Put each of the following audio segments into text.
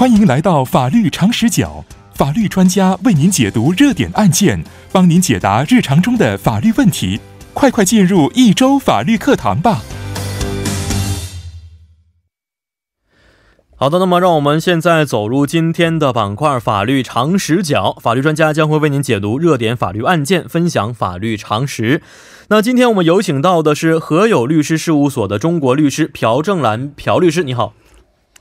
欢迎来到法律常识角，法律专家为您解读热点案件，帮您解答日常中的法律问题。快快进入一周法律课堂吧！好的，那么让我们现在走入今天的板块——法律常识角。法律专家将会为您解读热点法律案件，分享法律常识。那今天我们有请到的是和友律师事务所的中国律师朴正兰朴律师，你好。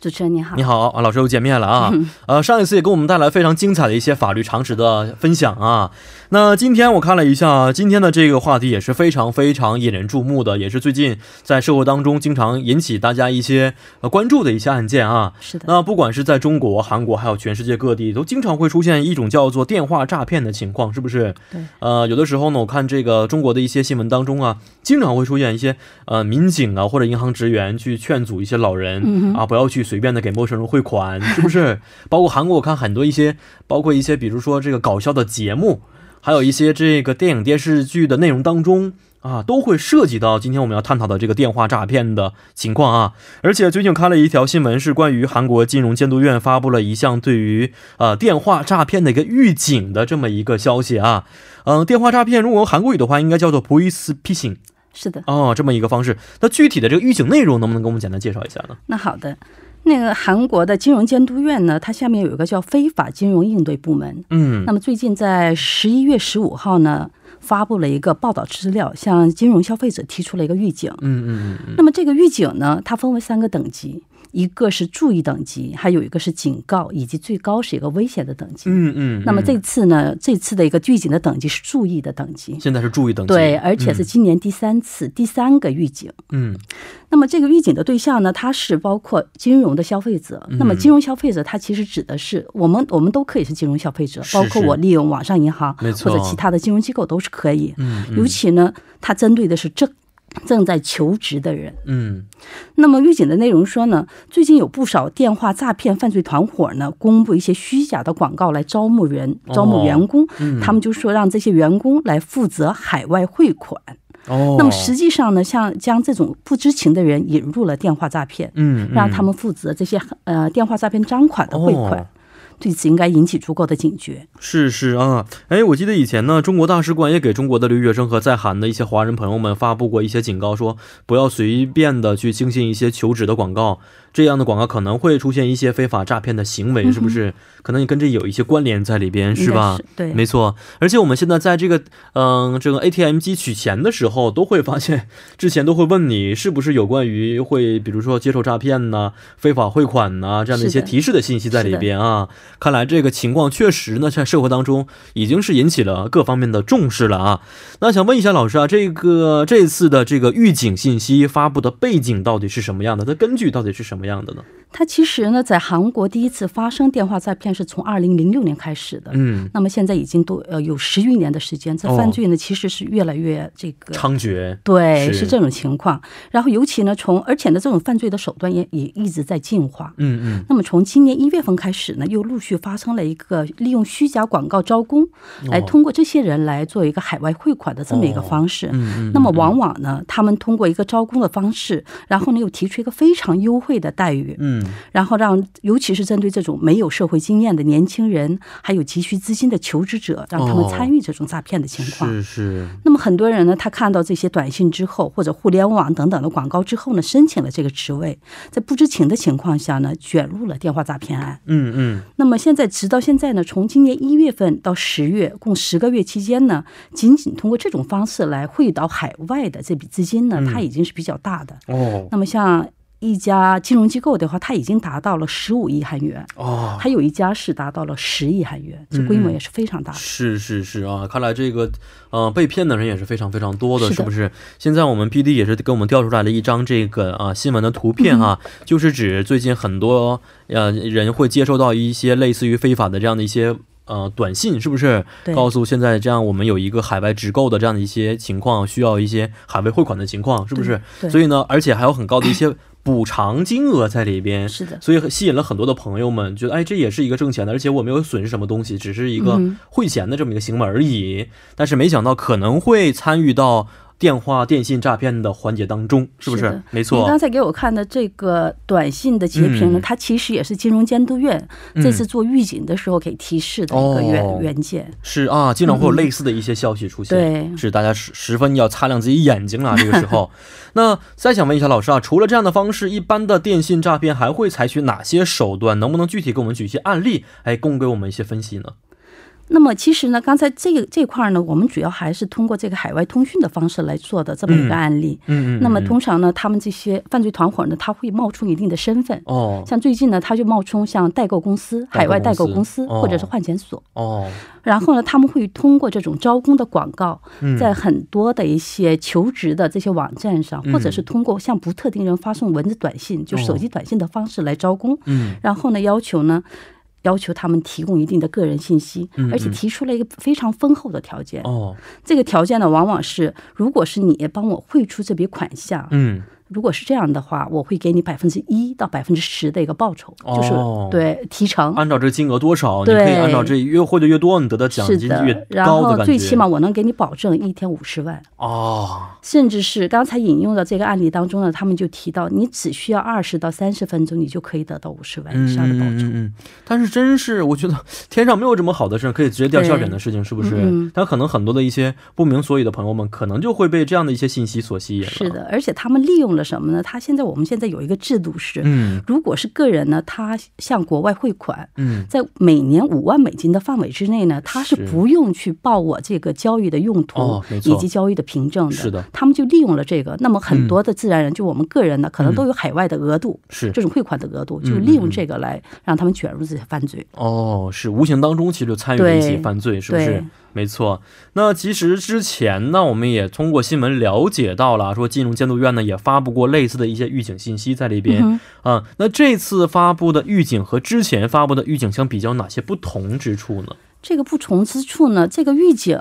主持人你好，你好啊，老师又见面了啊。呃，上一次也给我们带来非常精彩的一些法律常识的分享啊。那今天我看了一下，今天的这个话题也是非常非常引人注目的，也是最近在社会当中经常引起大家一些呃关注的一些案件啊。是的。那不管是在中国、韩国，还有全世界各地，都经常会出现一种叫做电话诈骗的情况，是不是？对。呃，有的时候呢，我看这个中国的一些新闻当中啊，经常会出现一些呃民警啊或者银行职员去劝阻一些老人啊，不要去随便的给陌生人汇款，是不是？包括韩国，我看很多一些，包括一些，比如说这个搞笑的节目，还有一些这个电影电视剧的内容当中啊，都会涉及到今天我们要探讨的这个电话诈骗的情况啊。而且最近看了一条新闻，是关于韩国金融监督院发布了一项对于呃电话诈骗的一个预警的这么一个消息啊。嗯，电话诈骗如果用韩国语的话，应该叫做 voice phishing。是的。哦，这么一个方式。那具体的这个预警内容，能不能给我们简单介绍一下呢？那好的。那个韩国的金融监督院呢，它下面有一个叫非法金融应对部门。嗯，那么最近在十一月十五号呢，发布了一个报道资料，向金融消费者提出了一个预警。嗯嗯嗯。那么这个预警呢，它分为三个等级。一个是注意等级，还有一个是警告，以及最高是一个危险的等级。嗯嗯。那么这次呢，这次的一个预警的等级是注意的等级。现在是注意等级。对，而且是今年第三次、第三个预警。嗯。那么这个预警的对象呢，它是包括金融的消费者。那么金融消费者，它其实指的是我们，我们都可以是金融消费者，包括我利用网上银行或者其他的金融机构都是可以。嗯。尤其呢，它针对的是正。正在求职的人，嗯，那么预警的内容说呢，最近有不少电话诈骗犯罪团伙呢，公布一些虚假的广告来招募人、招募员工，他们就说让这些员工来负责海外汇款，哦，那么实际上呢，像将这种不知情的人引入了电话诈骗，嗯，让他们负责这些呃电话诈骗赃款的汇款。对此应该引起足够的警觉。是是啊，哎，我记得以前呢，中国大使馆也给中国的留学生和在韩的一些华人朋友们发布过一些警告，说不要随便的去轻信一些求职的广告。这样的广告可能会出现一些非法诈骗的行为，是不是？可能你跟这有一些关联在里边，是吧？对，没错。而且我们现在在这个嗯，这个 ATM 机取钱的时候，都会发现之前都会问你是不是有关于会，比如说接受诈骗呐、非法汇款呐这样的一些提示的信息在里边啊。看来这个情况确实呢，在社会当中已经是引起了各方面的重视了啊。那想问一下老师啊，这个这次的这个预警信息发布的背景到底是什么样的？它根据到底是什么？么样的呢？它其实呢，在韩国第一次发生电话诈骗是从二零零六年开始的。嗯，那么现在已经都呃有十余年的时间，这犯罪呢其实是越来越这个猖獗。对，是这种情况。然后尤其呢，从而且呢，这种犯罪的手段也也一直在进化。嗯嗯。那么从今年一月份开始呢，又陆续发生了一个利用虚假广告招工，来通过这些人来做一个海外汇款的这么一个方式。嗯嗯。那么往往呢，他们通过一个招工的方式，然后呢又提出一个非常优惠的待遇。嗯。然后让，尤其是针对这种没有社会经验的年轻人，还有急需资金的求职者，让他们参与这种诈骗的情况。是是。那么很多人呢，他看到这些短信之后，或者互联网等等的广告之后呢，申请了这个职位，在不知情的情况下呢，卷入了电话诈骗案。嗯嗯。那么现在直到现在呢，从今年一月份到十月，共十个月期间呢，仅仅通过这种方式来汇到海外的这笔资金呢，它已经是比较大的。哦。那么像。一家金融机构的话，它已经达到了十五亿韩元哦，还有一家是达到了十亿韩元，这规模也是非常大的。是是是啊，看来这个呃被骗的人也是非常非常多的，是不是？现在我们 P D 也是给我们调出来了一张这个啊新闻的图片啊，就是指最近很多呃人会接收到一些类似于非法的这样的一些。呃，短信是不是告诉现在这样我们有一个海外直购的这样的一些情况，需要一些海外汇款的情况，是不是？所以呢，而且还有很高的一些补偿金额在里边，是的。所以吸引了很多的朋友们，觉得哎，这也是一个挣钱的，而且我没有损失什么东西，只是一个汇钱的这么一个行为而已。但是没想到可能会参与到。电话电信诈骗的环节当中，是不是？是没错。你刚才给我看的这个短信的截屏呢，嗯它其实也是金融监督院嗯这次做预警的时候给提示的一个原、哦原件。是啊，经常会有类似的一些消息出现，对是大家十十分要擦亮自己眼睛了。这个时候，那再想问一下老师啊，除了这样的方式，一般的电信诈骗还会采取哪些手段？能不能具体给我们举一些案例，哎，供给我们一些分析呢？那么其实呢，刚才这个这块儿呢，我们主要还是通过这个海外通讯的方式来做的这么一个案例。嗯嗯。那么通常呢，他们这些犯罪团伙呢，他会冒充一定的身份。哦像最近呢，他就冒充像代购公司、海外代购公司哦或者是换钱所，哦，然后呢，他们会通过这种招工的广告，嗯在很多的一些求职的这些网站上，嗯或者是通过向不特定人发送文字短信，就手机短信的方式来招工，嗯然后呢，要求呢。要求他们提供一定的个人信息嗯，而且提出了一个非常丰厚的条件。哦。这个条件呢，往往是如果是你帮我汇出这笔款项，嗯如果是这样的话，我会给你百分之一到百分之十的一个报酬，就是哦对提成。按照这金额多少，你可以按照这越汇的越多，你得到奖金就越的，然后高的感觉。最起码我能给你保证一天五十万，哦，甚至是刚才引用的这个案例当中呢，他们就提到，你只需要二十到三十分钟，你就可以得到五十万以上的报酬。嗯嗯嗯。但是真是，我觉得天上没有这么好的事，可以直接掉馅饼的事情，是不是？但可能很多的一些不明所以的朋友们，可能就会被这样的一些信息所吸引了。是，的，而且他们利用了什么呢？他现在我们现在有一个制度是，嗯如果是个人呢，他向国外汇款，嗯，在每年五万美金的范围之内呢，他是是不用去报我这个交易的用途、哦以及交易的凭证的。是的，他们就利用了这个。那么很多的自然人，就我们个人呢，可能都有海外的额度，是这种汇款的额度，嗯就利用这个来让他们卷入这些犯罪。哦，是无形当中其实就参与了一些犯罪，是不是对？没错。那其实之前呢，我们也通过新闻了解到了，说金融监督院呢也发布过类似的一些预警信息在里边。嗯啊，那这次发布的预警和之前发布的预警相比较，哪些不同之处呢？这个不同之处呢，这个预警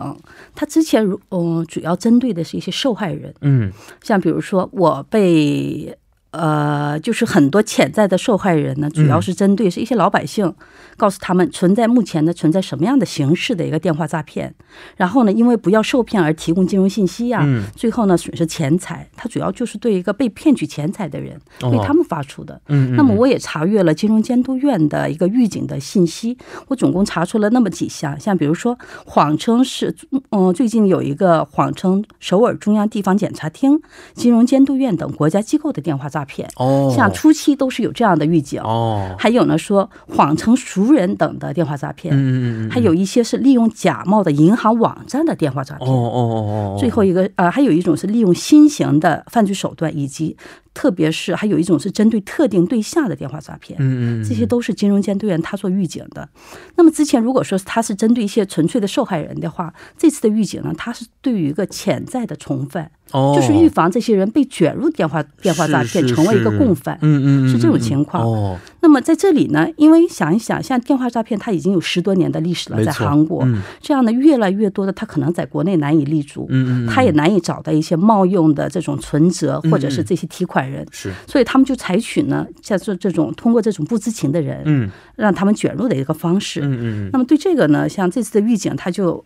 它之前如嗯、主要针对的是一些受害人，嗯像比如说我被。呃，就是很多潜在的受害人呢，主要是针对是一些老百姓，告诉他们存在目前呢存在什么样的形式的一个电话诈骗，然后呢，因为不要受骗而提供金融信息呀、嗯。最后呢损失钱财，他主要就是对一个被骗取钱财的人，哦。为他们发出的。嗯，那么我也查阅了金融监督院的一个预警的信息，我总共查出了那么几项，像比如说谎称是，嗯、最近有一个谎称首尔中央地方检察厅、金融监督院等国家机构的电话诈骗，哦，像初期都是有这样的预警。哦，还有呢，说谎称熟人等的电话诈骗，嗯嗯嗯，还有一些是利用假冒的银行网站的电话诈骗。哦哦哦哦，最后一个呃，还有一种是利用新型的犯罪手段，以及特别是还有一种是针对特定对象的电话诈骗。嗯嗯，这些都是金融监督员他做预警的。那么之前如果说他是针对一些纯粹的受害人的话，这次的预警呢，他是对于一个潜在的从犯，哦，就是预防这些人被卷入电话电话诈骗，是成为一个共犯。嗯嗯嗯，是这种嗯情况哦，那么在这里呢，因为想一想，像电话诈骗，它已经有十多年的历史了，在韩国，嗯这样的越来越多的，他可能在国内难以立足，嗯嗯，他也难以找到一些冒用的这种存折嗯或者是这些提款人，是，所以他们就采取呢，像这这种通过这种不知情的人，嗯。让他们卷入的一个方式。嗯嗯那么对这个呢，像这次的预警，他就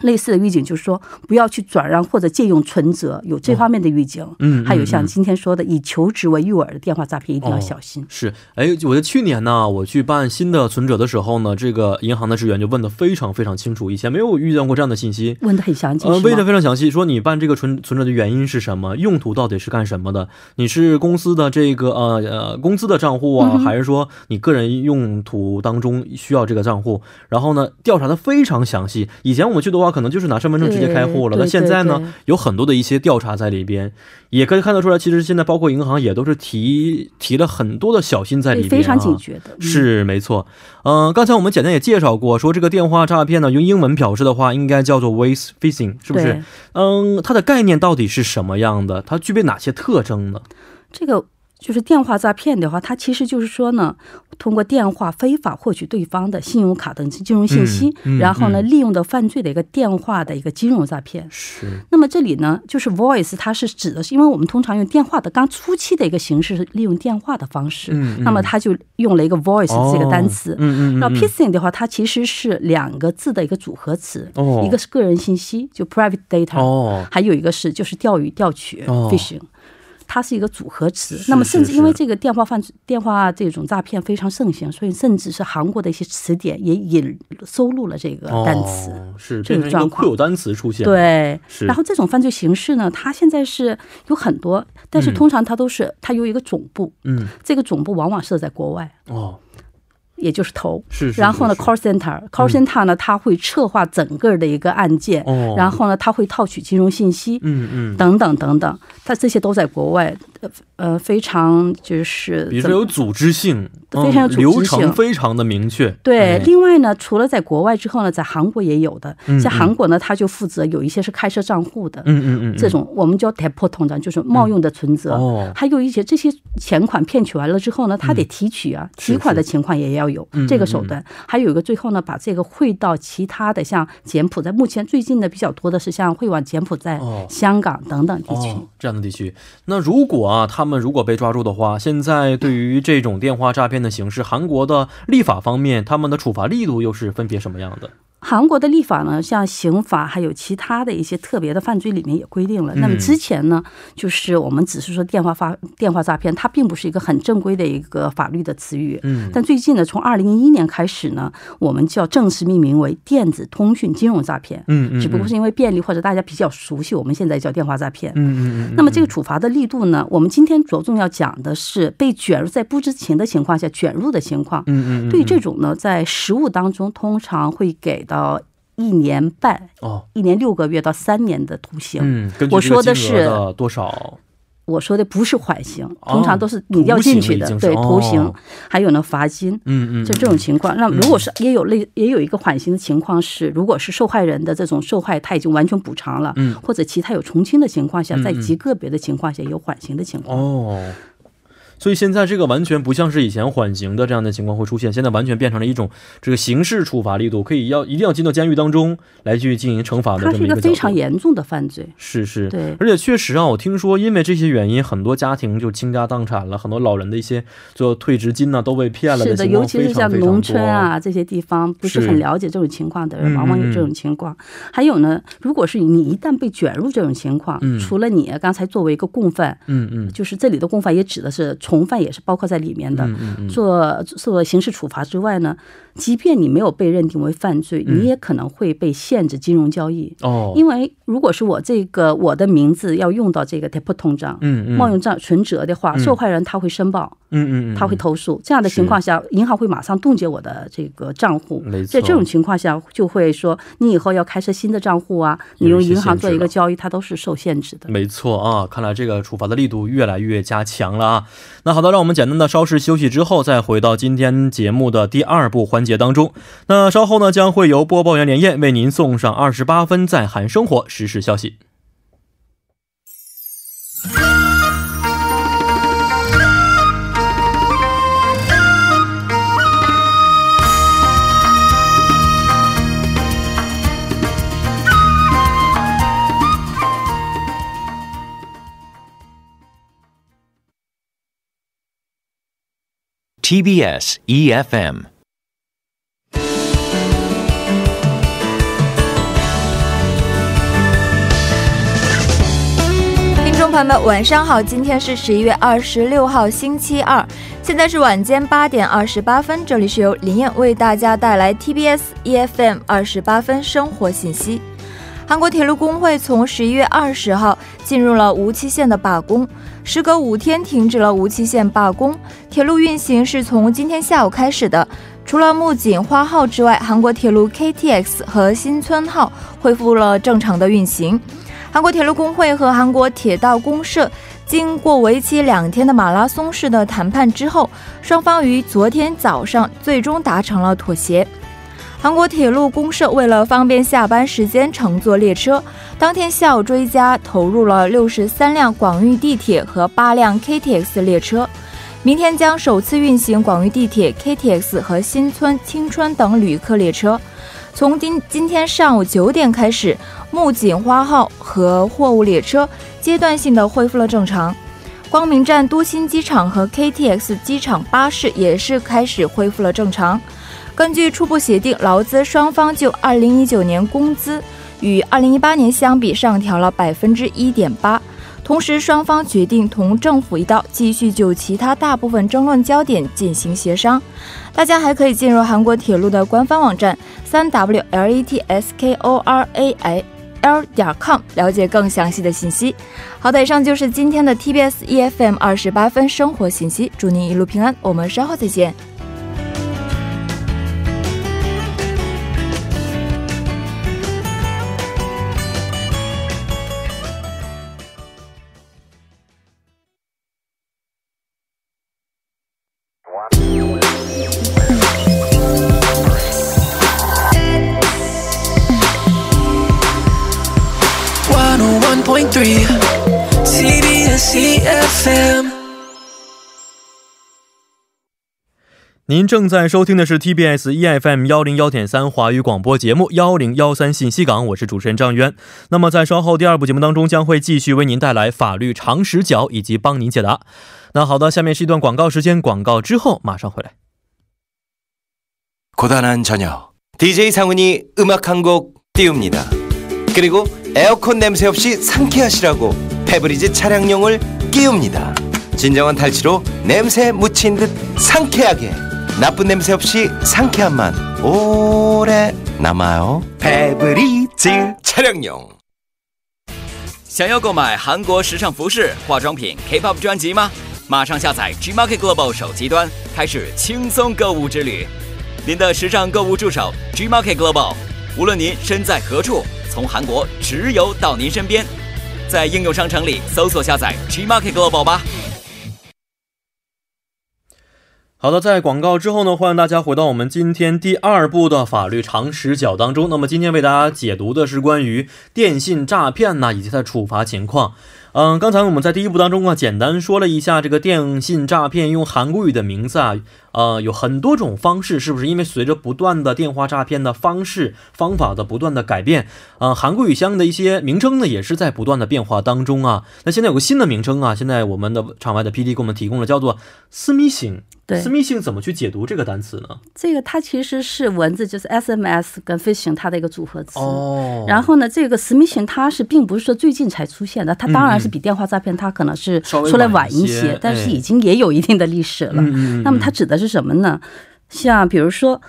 类似的预警，就是说不要去转让或者借用存折，有这方面的预警。嗯，还有像嗯今天说的以求职为诱饵的电话诈骗，一定要小心。是，哎，我在去年呢，我去办新的存折的时候呢，这个银行的职员就问的非常非常清楚，以前没有遇见过这样的信息。问的很详细，问的？非常详细，说你办这个存存折的原因是什么，用途到底是干什么的？你是公司的这个呃呃公司的账户啊，嗯还是说你个人用途当中需要这个账户？然后呢，调查的非常详细。以前我们去的话，可能就是拿身份证直接开户了，那现在呢有很多的一些调查在里边，也可以看得出来，其实现在包括银行也都是提提了很多的小心在里对，边、啊，非常警觉的。嗯是没错，嗯、刚才我们简单也介绍过，说这个电话诈骗呢，用英文表示的话，应该叫做 waste phishing，是不是？嗯，它的概念到底是什么样的？它具备哪些特征呢？这个就是电话诈骗的话，它其实就是说呢，通过电话非法获取对方的信用卡等金融信息，嗯嗯然后呢，嗯。利用的犯罪的一个电话的一个金融诈骗。是，那么这里呢，就是 voice，它是指的是，因为我们通常用电话的刚初期的一个形式是利用电话的方式，那么它就用了一个 voice 这个单词。哦嗯嗯嗯。那嗯 phishing 的话，它其实是两个字的一个组合词，哦。一个是个人信息，就 private data，、哦，还有一个是就是钓鱼钓取、哦。phishing。它是一个组合词，那么甚至因为这个电话犯罪、电话这种诈骗非常盛行，所以甚至是韩国的一些词典也引收录了这个单词。哦、是这个个状况。固有单词出现，，对，是。然后这种犯罪形式呢，它现在是有很多，但是嗯。通常它都是它有一个总部，嗯，这个总部往往设在国外，哦，也就是头。是是，然后呢是。是，call center，call center 呢，它会策划整个的一个案件，哦，然后呢，它会套取金融信息，嗯嗯，等等等等，它这些都在国外，呃呃，非常就是比如说有组织性，非常有组织嗯流程性非常的明确，对，哎。另外呢，除了在国外之后呢，在韩国也有的。嗯，在韩国呢，他就负责有一些是开设账户的，嗯嗯嗯，这种我们叫 depot 通账，就是冒用的存折。哦，还有一些这些钱款骗取完了之后呢，他得提取啊，是提款的情况也要有嗯这个手段。还有一个最后呢，把这个汇到其他的像柬埔寨，目前最近的比较多的是像汇往柬埔寨、哦。香港等等地区。哦，这样的地区。那如果啊，他们如果被抓住的话，现在对于这种电话诈骗的形式，韩国的立法方面，他们的处罚力度又是分别什么样的？韩国的立法呢，像刑法还有其他的一些特别的犯罪里面也规定了。那么之前呢，就是我们只是说电话发 电话诈骗，它并不是一个很正规的一个法律的词语。嗯，但最近呢，从二零一一年开始呢，我们就要正式命名为电子通讯金融诈骗。嗯嗯，只不过是因为便利或者大家比较熟悉，我们现在叫电话诈骗。嗯那么这个处罚的力度呢，我们今天着重要讲的是被卷入在不知情的情况下卷入的情况。嗯嗯嗯，对于这种呢，在实务当中通常会给到一年半、哦，一年六个月到三年的徒刑。嗯，我说的是多少？我说的不是缓刑，哦通常都是你要进去的，对，徒刑哦，还有呢罚金。嗯嗯，就这种情况，那如果是也有类也有一个缓刑的情况是，如果是受害人的这种受害他已经完全补偿了，嗯或者其他有从轻的情况下，嗯在极个别的情况下有缓刑的情况。哦。所以现在这个完全不像是以前缓刑的这样的情况会出现，现在完全变成了一种这个刑事处罚力度，可以要一定要进到监狱当中来去进行惩罚的它是一个非这么一个非常严重的犯罪。是是，对而且确实啊，我听说因为这些原因，很多家庭就倾家荡产了，很多老人的一些就退职金呢、都被骗了是的，尤其是像农村，啊这些地方，不是是很了解这种情况的人，嗯往往有嗯这种情况。还有呢，如果是你一旦被卷入这种情况，嗯。除了你刚才作为一个共犯，嗯嗯。就是这里的共犯也指的是从犯，也是包括在里面的。做做刑事处罚之外呢，即便你没有被认定为犯罪，嗯你也可能会被限制金融交易。哦，因为如果是我这个我的名字要用到这个 depot 通账、嗯嗯冒用账存折的话，嗯受害人他会申报，嗯嗯嗯，他会投诉。这样的情况下，银行会马上冻结我的这个账户。没错在这种情况下，就会说你以后要开设新的账户啊，你用银行做一个交易，它都是受限制的。没错啊，看来这个处罚的力度越来越加强了啊。那好的，让我们简单的稍事休息之后，再回到今天节目的第二部环节当中。那稍后呢，将会由播报员连燕为您送上二十八分在韩生活实时消息。TBS EFM 朋友们，晚上好！今天是十一月二十六号，星期二，现在是晚间八点二十八分，这里是由林燕为大家带来 TBS EFM 二十八分生活信息。韩国铁路工会从十一月二十号进入了无期限的罢工，时隔五天停止了无期限罢工。铁路运行是从今天下午开始的，除了木槿花号之外，韩国铁路 KTX 和新村号恢复了正常的运行。韩国铁路工会和韩国铁道公社经过为期两天的马拉松式的谈判之后，双方于昨天早上最终达成了妥协。韩国铁路公社为了方便下班时间乘坐列车，当天下午追加投入了六十三辆广域地铁和八辆 KTX 列车。明天将首次运行广域地铁 KTX 和新村、青春等旅客列车。从今今天上午九点开始，木槿花号和货物列车阶段性的恢复了正常。光明站都心机场和 KTX 机场巴士也是开始恢复了正常。根据初步协定，劳资双方就2019年工资与2018年相比上调了百分之一点八。同时，双方决定同政府一道继续就其他大部分争论焦点进行协商。大家还可以进入韩国铁路的官方网站三 w l e t s k o r a i l 点 com 了解更详细的信息。好的，以上就是今天的 TBS EFM 二十八分生活信息，祝您一路平安，我们稍后再见。您正在收听的是 TBS EFM 幺零幺点三华语广播节目幺零幺三信息港，我是主持人张渊。那么在稍后第二部节目当中，将会继续为您带来法律常识角以及帮您解答。那好的，下面是一段广告时间，广告之后马上回来。고단한저녁 DJ 상훈이음악한곡띄웁니다그리고에어컨냄새없이상쾌하시라고 페브리즈차량용을끼웁니다 진정한 탈취로 냄새 묻힌 듯 상쾌하게 나쁜 냄새 없이 상쾌한 맛 오래 남아요 페브리즈 차량용 想要购买韩国时尚服饰、化妆品、K-pop 专辑吗？马上下载 Gmarket Global 手机端，开始轻松购物之旅。您的时尚购物助手 Gmarket Global，无论您身在何处，从韩国直邮到您身边。 在应用商城里搜索下载 Gmarket Global 吧。好的，在广告之后呢，欢迎大家回到我们今天第二部的法律常识角当中。那么今天为大家解读的是关于电信诈骗呢以及它的处罚情况。嗯，刚才我们在第一部当中啊，简单说了一下这个电信诈骗用韩国语的名字啊。呃，有很多种方式，是不是？因为随着不断的电话诈骗的方式方法的不断的改变，呃，韩国语相应的一些名称呢，也是在不断的变化当中啊。那现在有个新的名称啊，现在我们的场外的 PD 给我们提供了，叫做私密性。对，私密性怎么去解读这个单词呢？这个它其实是文字，就是 SMS 跟 phishing 它的一个组合词。哦。然后呢，这个私密性它是并不是说最近才出现的，它当然是比电话诈骗它可能是出来晚一些，但是已经也有一定的历史了。嗯。那么它指的是。是什么呢？像比如说。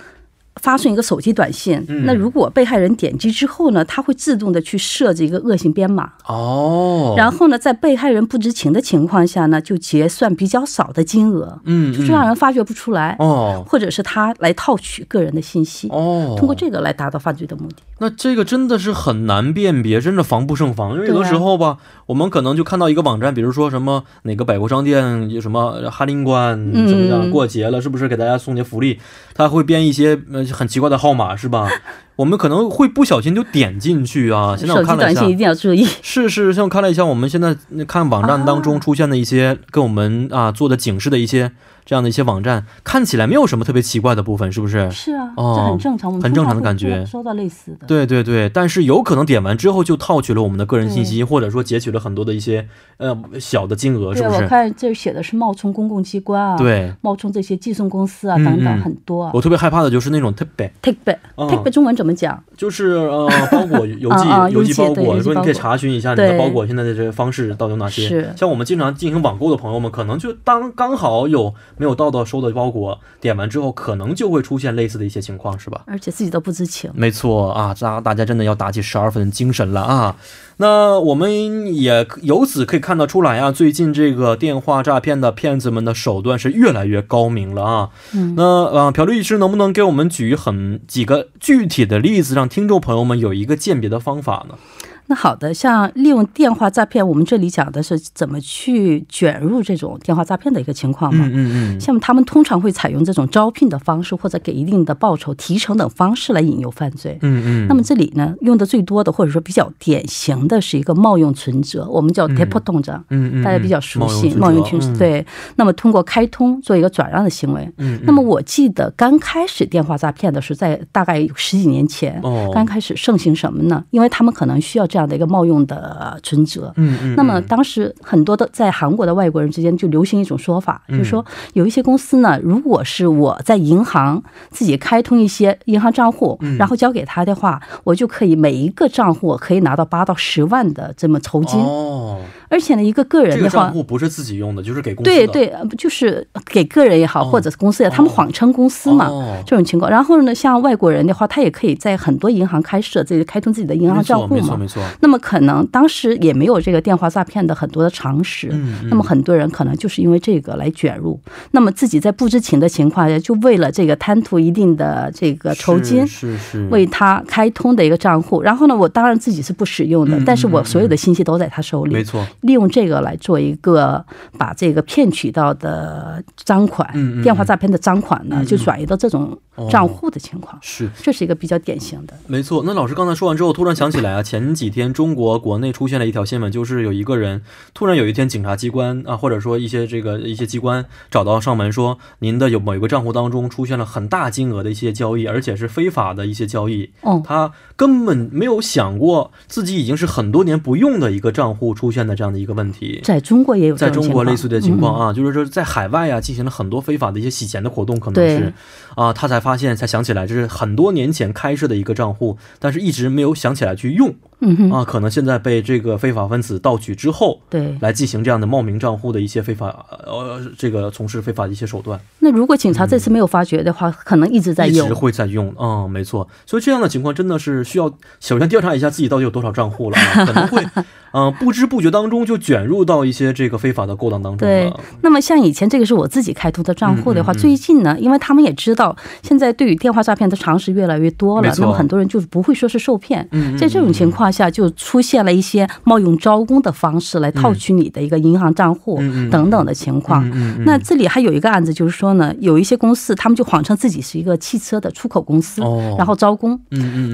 发送一个手机短信，那如果被害人点击之后呢，他会自动的去设置一个恶性编码哦，然后呢，在被害人不知情的情况下呢，就结算比较少的金额，嗯，就是让人发觉不出来哦，或者是他来套取个人的信息哦，通过这个来达到犯罪的目的。那这个真的是很难辨别，真的防不胜防。因为有的时候吧，我们可能就看到一个网站，比如说什么哪个百货商店有什么哈林关怎么样过节了，是不是给大家送些福利？他会编一些呃。很奇怪的号码是吧？我们可能会不小心就点进去啊。现在我看了一下，一定要注意。是是，像我看了一下，我们现在看网站当中出现的一些跟我们啊做的警示的一些。这样的一些网站看起来没有什么特别奇怪的部分，是不是？是啊，哦，很正常，很正常的感觉。收到类似的，对对对，但是有可能点完之后就套取了我们的个人信息，或者说截取了很多的一些呃小的金额，是不是？我看这写的是冒充公共机关啊，对，冒充这些寄送公司啊等等很多。我特别害怕的就是那种 back，take back，take back 中文怎么讲？就是呃 包裹邮寄邮寄包裹，说你可以查询一下你的包裹现在的这个方式到底有哪些。是，像我们经常进行网购的朋友们，可能就当刚好有没有到到收的。包裹点完之后，可能就会出现类似的一些情况，是吧？而且自己都不知情。没错啊，大大家真的要打起十二分精神了啊！那我们也由此可以看得出来啊，最近这个电话诈骗的骗子们的手段是越来越高明了啊。嗯，那呃，朴律师能不能给我们举很几个具体的例子，让听众朋友们有一个鉴别的方法呢？那好的，像利用电话诈骗，我们这里讲的是怎么去卷入这种电话诈骗的一个情况嘛？嗯嗯嗯，像他们通常会采用这种招聘的方式，或者给一定的报酬、提成等方式来引诱犯罪。嗯嗯，那么这里呢，用的最多的或者说比较典型的是一个冒用存折，我们叫 t e p o 动账，嗯嗯，大家比较熟悉冒用存折，对。那么通过开通做一个转让的行为。嗯，那么我记得刚开始电话诈骗的是在大概有十几年前，哦，刚开始盛行什么呢？因为他们可能需要这样的一个冒用的存折。嗯嗯。那么当时很多的在韩国的外国人之间就流行一种说法，就是说有一些公司呢，如果是我在银行自己开通一些银行账户，然后交给他的话，我就可以每一个账户可以拿到八到十万的这么酬金。哦。而且呢，一个个人的话，这个账户不是自己用的，就是给公司对对，就是给个人也好，或者是公司也好，他们谎称公司嘛，这种情况。然后呢，像外国人的话，他也可以在很多银行开设自己开通自己的银行账户嘛，没错没错。那么可能当时也没有这个电话诈骗的很多的常识，那么很多人可能就是因为这个来卷入，那么自己在不知情的情况下，就为了这个贪图一定的这个酬金，是是为他开通的一个账户。然后呢，我当然自己是不使用的，但是我所有的信息都在他手里，没错。利用这个来做一个把这个骗取到的赃款，电话诈骗的赃款呢，就转移到这种账户的情况，是，这是一个比较典型的。没错。那老师刚才说完之后，突然想起来啊，前几天中国国内出现了一条新闻，就是有一个人突然有一天警察机关啊，或者说一些这个一些机关找到上门说，您的有某一个账户当中出现了很大金额的一些交易，而且是非法的一些交易。哦，他根本没有想过自己已经是很多年不用的一个账户出现的这样的一个问题。在中国也有，在中国类似的情况啊，就是说在海外啊进行了很多非法的一些洗钱的活动，可能是啊，他才发现才想起来，这是很多年前开设的一个账户，但是一直没有想起来去用。嗯啊，可能现在被这个非法分子盗取之后，对，来进行这样的冒名账户的一些非法呃，这个从事非法的一些手段。那如果警察这次没有发觉的话，嗯、可能一直在用，一直会在用。嗯，没错。所以这样的情况真的是需要首先调查一下自己到底有多少账户了，啊、可能会嗯、呃、不知不觉当中就卷入到一些这个非法的勾当当中了。对。那么像以前这个是我自己开通的账户的话，嗯嗯嗯最近呢，因为他们也知道现在对于电话诈骗的常识越来越多了，那么很多人就是不会说是受骗。嗯，在这种情况下就出现。了一些冒用招工的方式来套取你的一个银行账户等等的情况。那这里还有一个案子，就是说呢，有一些公司他们就谎称自己是一个汽车的出口公司，然后招工。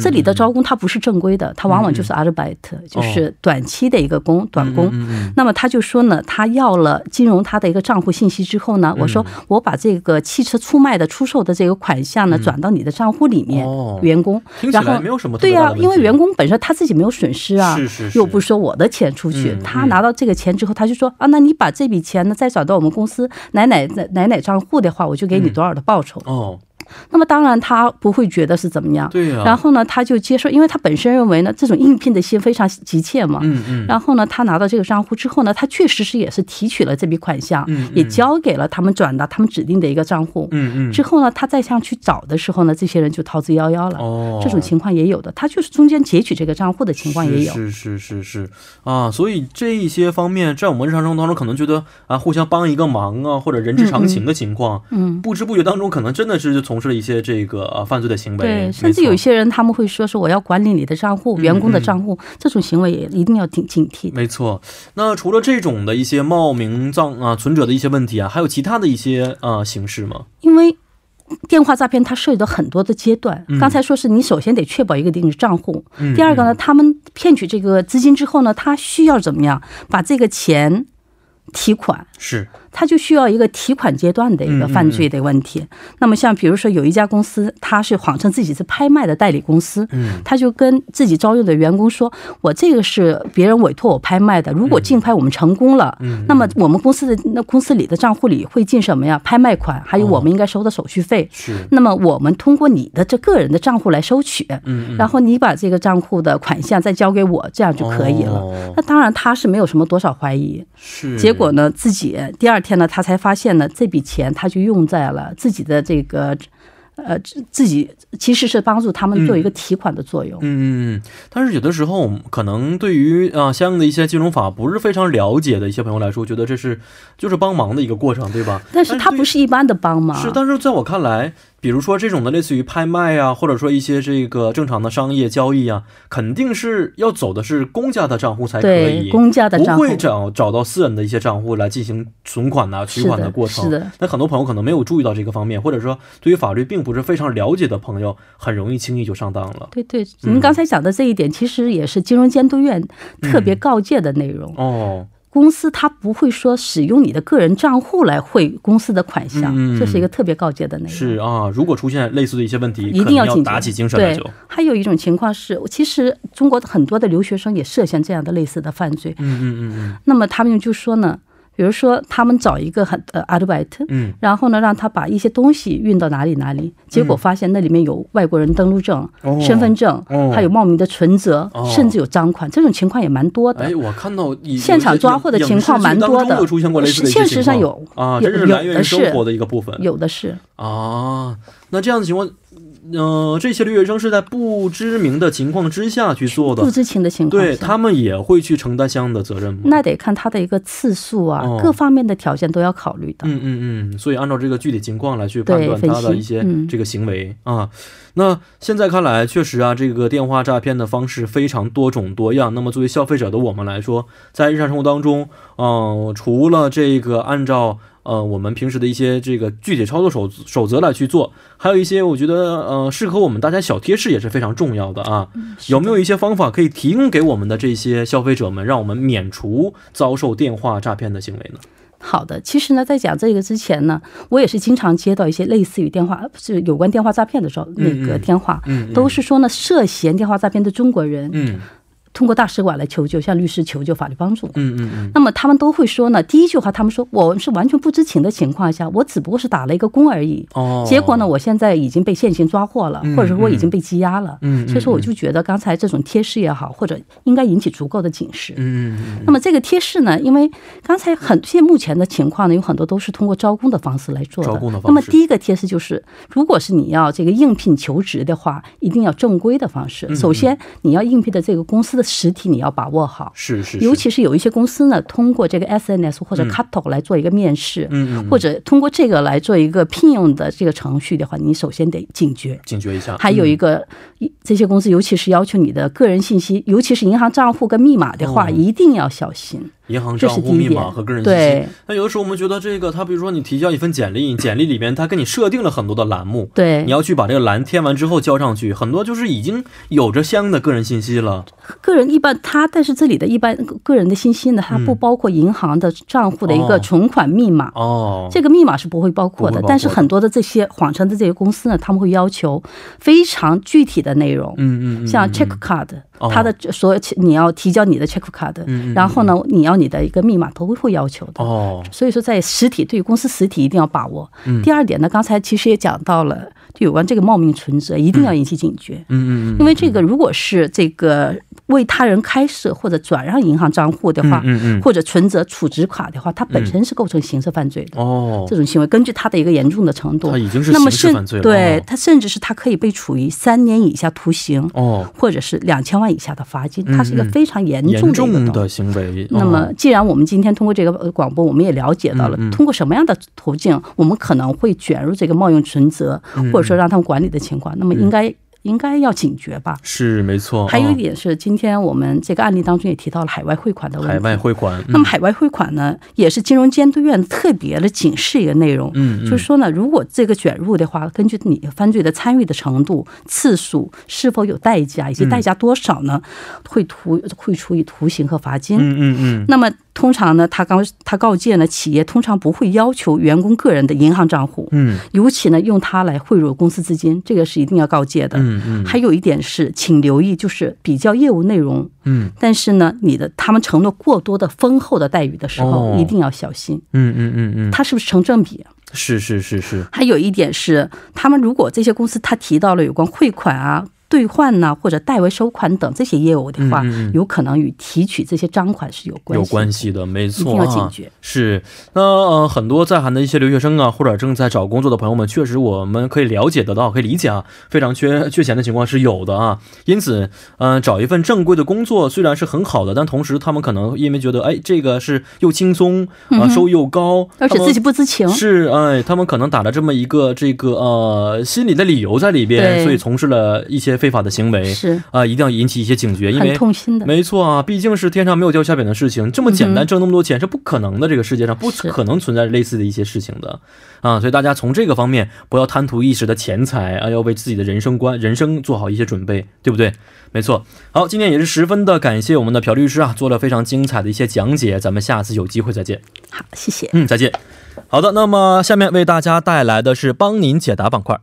这里的招工它不是正规的，它往往就是阿尔拜特，就是短期的一个工短工。那么他就说呢，他要了金融他的一个账户信息之后呢，我说我把这个汽车出卖的出售的这个款项呢转到你的账户里面，员工。然后没有什么对呀，因为员工本身他自己没有损失啊。是是又不是说我的钱出去，嗯、他拿到这个钱之后，他就说啊，那你把这笔钱呢再转到我们公司奶奶奶奶账户的话，我就给你多少的报酬。嗯、哦。那么当然他不会觉得是怎么样，对呀、啊。然后呢，他就接受，因为他本身认为呢，这种应聘的心非常急切嘛。嗯嗯。然后呢，他拿到这个账户之后呢，他确实是也是提取了这笔款项，嗯嗯、也交给了他们转到他们指定的一个账户。嗯嗯。之后呢，他再想去找的时候呢，这些人就逃之夭夭了。哦。这种情况也有的，他就是中间截取这个账户的情况也有。是是是是啊，所以这一些方面，在我们日常生活当中，可能觉得啊，互相帮一个忙啊，或者人之常情的情况，嗯，不知不觉当中，可能真的是从事了一些这个。呃，犯罪的行为，对，甚至有些人他们会说说我要管理你的账户、嗯、员工的账户，这种行为也一定要警警惕。没错，那除了这种的一些冒名账啊、存折的一些问题啊，还有其他的一些呃形式吗？因为电话诈骗它涉及到很多的阶段，嗯、刚才说是你首先得确保一个定的账户，嗯、第二个呢，他们骗取这个资金之后呢，他需要怎么样把这个钱提款？是。他就需要一个提款阶段的一个犯罪的问题。嗯嗯、那么像比如说有一家公司，他是谎称自己是拍卖的代理公司，嗯，他就跟自己招用的员工说：“我这个是别人委托我拍卖的，如果竞拍我们成功了，嗯，那么我们公司的那公司里的账户里会进什么呀？拍卖款，还有我们应该收的手续费。哦、是。那么我们通过你的这个人的账户来收取，嗯，然后你把这个账户的款项再交给我，这样就可以了。哦、那当然他是没有什么多少怀疑，是。结果呢，自己第二天呢，他才发现。现呢，这笔钱他就用在了自己的这个，呃，自己其实是帮助他们做一个提款的作用。嗯嗯嗯。但是有的时候，可能对于啊相应的一些金融法不是非常了解的一些朋友来说，觉得这是就是帮忙的一个过程，对吧？但是他不是一般的帮忙。是，但是在我看来，比如说这种的类似于拍卖啊，或者说一些这个正常的商业交易啊，肯定是要走的是公家的账户才可以，对公家的账户不会找找到私人的一些账户来进行存款呐、取款的过程。是的，那很多朋友可能没有注意到这个方面，或者说对于法律并不是非常了解的朋友，很容易轻易就上当了。对对，您刚才讲的这一点，其实也是金融监督院特别告诫的内容。哦，公司它不会说使用你的个人账户来汇公司的款项，嗯这是一个特别告诫的内容。是啊，如果出现类似的一些问题，一定要警打起精神来对。，还有一种情况是，其实中国很多的留学生也涉嫌这样的类似的犯罪。嗯嗯嗯嗯那么他们就说呢，比如说他们找一个很呃 a r b i t 嗯，然后呢让他把一些东西运到哪里哪里，结果发现那里面有外国人登录证、哦。身份证，哦。还有冒名的存折，哦。甚至有赃款，这种情况也蛮多的。哎，我看到现场抓获的情况蛮多的。现过类似的一些现实上有啊，有这是来源于有的是生活的一个部分。有的是，啊。那这样的情况，呃，这些留学生是在不知名的情况之下去做的不，知情的情况下，对他们也会去承担相应的责任吗？那得看他的一个次数啊，哦各方面的条件都要考虑的。嗯嗯嗯，所以按照这个具体情况来去判断他的一些嗯这个行为、啊。那现在看来，确实啊，这个电话诈骗的方式非常多种多样。那么作为消费者的我们来说，在日常生活当中，嗯、除了这个按照呃我们平时的一些这个具体操作守守则来去做，还有一些我觉得呃适合我们大家小贴士也是非常重要的啊。有没有一些方法可以提供给我们的这些消费者们，让我们免除遭受电话诈骗的行为呢？好的，其实呢，在讲这个之前呢，我也是经常接到一些类似于电话，是有关电话诈骗的时候，那个电话，嗯，都是说呢，涉嫌电话诈骗的中国人，嗯通过大使馆来求救，向律师求救法律帮助。嗯嗯嗯。那么他们都会说呢，第一句话他们说我是完全不知情的情况下，我只不过是打了一个工而已。哦，结果呢，我现在已经被现行抓获了，嗯或者说我已经被羁押了。所以说，我就觉得刚才这种贴士也好，或者应该引起足够的警示。嗯那么这个贴士呢，因为刚才很现目前的情况呢，有很多都是通过招工的方式来做的。招工的方式那么第一个贴士就是，如果是你要这个应聘求职的话，一定要正规的方式。嗯首先，你要应聘的这个公司的实体你要把握好。是是，尤其是有一些公司呢，通过这个 SNS 或者 Cuto 来做一个面试，嗯嗯或者通过这个来做一个聘用的这个程序的话，你首先得警觉。警觉一下。还有一个，一这些公司尤其是要求你的个人信息，尤其是银行账户跟密码的话，哦一定要小心。银行账户、密码和个人信息。那有的时候我们觉得这个，他比如说你提交一份简历，简历里面他给你设定了很多的栏目，对你，要去把这个栏填完之后交上去，很多就是已经有着相应的个人信息了。个人一般他，但是这里的一般个人的信息呢，它不包括银行的账户的一哦个存款密码。哦，这个密码是不会包括的，但是很多的这些谎称的这些公司呢，他们会要求非常具体的内容，嗯嗯嗯，像嗯 check card，、哦它的所有你要提交你的 check card，、嗯嗯然后呢，你要你的一个密码都会要求的。哦，所以说，在实体对于公司实体一定要把握。嗯第二点呢，刚才其实也讲到了，就有关这个冒名存折，一定要引起警觉。嗯嗯嗯，因为这个，如果是这个为他人开设或者转让银行账户的话，嗯嗯嗯。或者存折、储值卡的话，它本身是构成刑事犯罪的。哦。这，种行为，根据它的一个严重的程度，它已经是那么甚刑事犯罪了哦。对它甚至是它可以被处以三年以下徒刑，哦，或者是两千万以下的罚金，嗯它是一个嗯。非常严重的一个重的。行为。那么哦，既然我们今天通过这个呃广播，我们也了解到了通过什么样的途径，我们可能会卷入这个冒用存折，嗯。或者说让他们管理的情况，那么应该应该要警觉吧。是没错。还有一哦点是，今天我们这个案例当中也提到了海外汇款的问题。海外汇款，那么海外汇款呢，也是金融监督院特别的警示一个内容，嗯，嗯就是说呢，如果这个卷入的话，根据你犯罪的参与的程度、次数、是否有代价以及代价多少呢，会图会处以徒刑和罚金。嗯嗯嗯，那么通常呢，他告他告诫呢，企业通常不会要求员工个人的银行账户，嗯。尤其呢用它来汇入公司资金，这个是一定要告诫的。嗯嗯，还有一点是，请留意，就是比较业务内容，嗯。但是呢，你的他们承诺过多的丰厚的待遇的时候，哦。一定要小心，嗯嗯嗯嗯，它是不是成正比？是是是是，还有一点是，他们如果这些公司他提到了有关汇款啊。兑换呢，或者代为收款等这些业务的话，有可能与提取这些赃款是有关系有的。关系的，没一错、定啊，要警觉。是，那呃，很多在韩的一些留学生啊，或者正在找工作的朋友们，确实我们可以了解得到，可以理解啊，非常缺缺钱的情况是有的啊。因此，嗯、找一份正规的工作虽然是很好的，但同时他们可能因为觉得，哎，这个是又轻松啊、收益又高，而且自己不知情，是，哎，他们可能打了这么一个这个呃心理的理由在里边，所以从事了一些非法的行为，是啊、一定要引起一些警觉，因为痛心的。没错啊，毕竟是天上没有掉馅饼的事情，这么简单挣那么多钱是不可能的，这个世界上不可能存在类似的一些事情的啊，所以大家从这个方面不要贪图一时的钱财啊，要为自己的人生观、人生做好一些准备，对不对？没错。好，今天也是十分的感谢我们的朴律师啊，做了非常精彩的一些讲解，咱们下次有机会再见。好，谢谢。嗯，再见。好的，那么下面为大家带来的是帮您解答板块。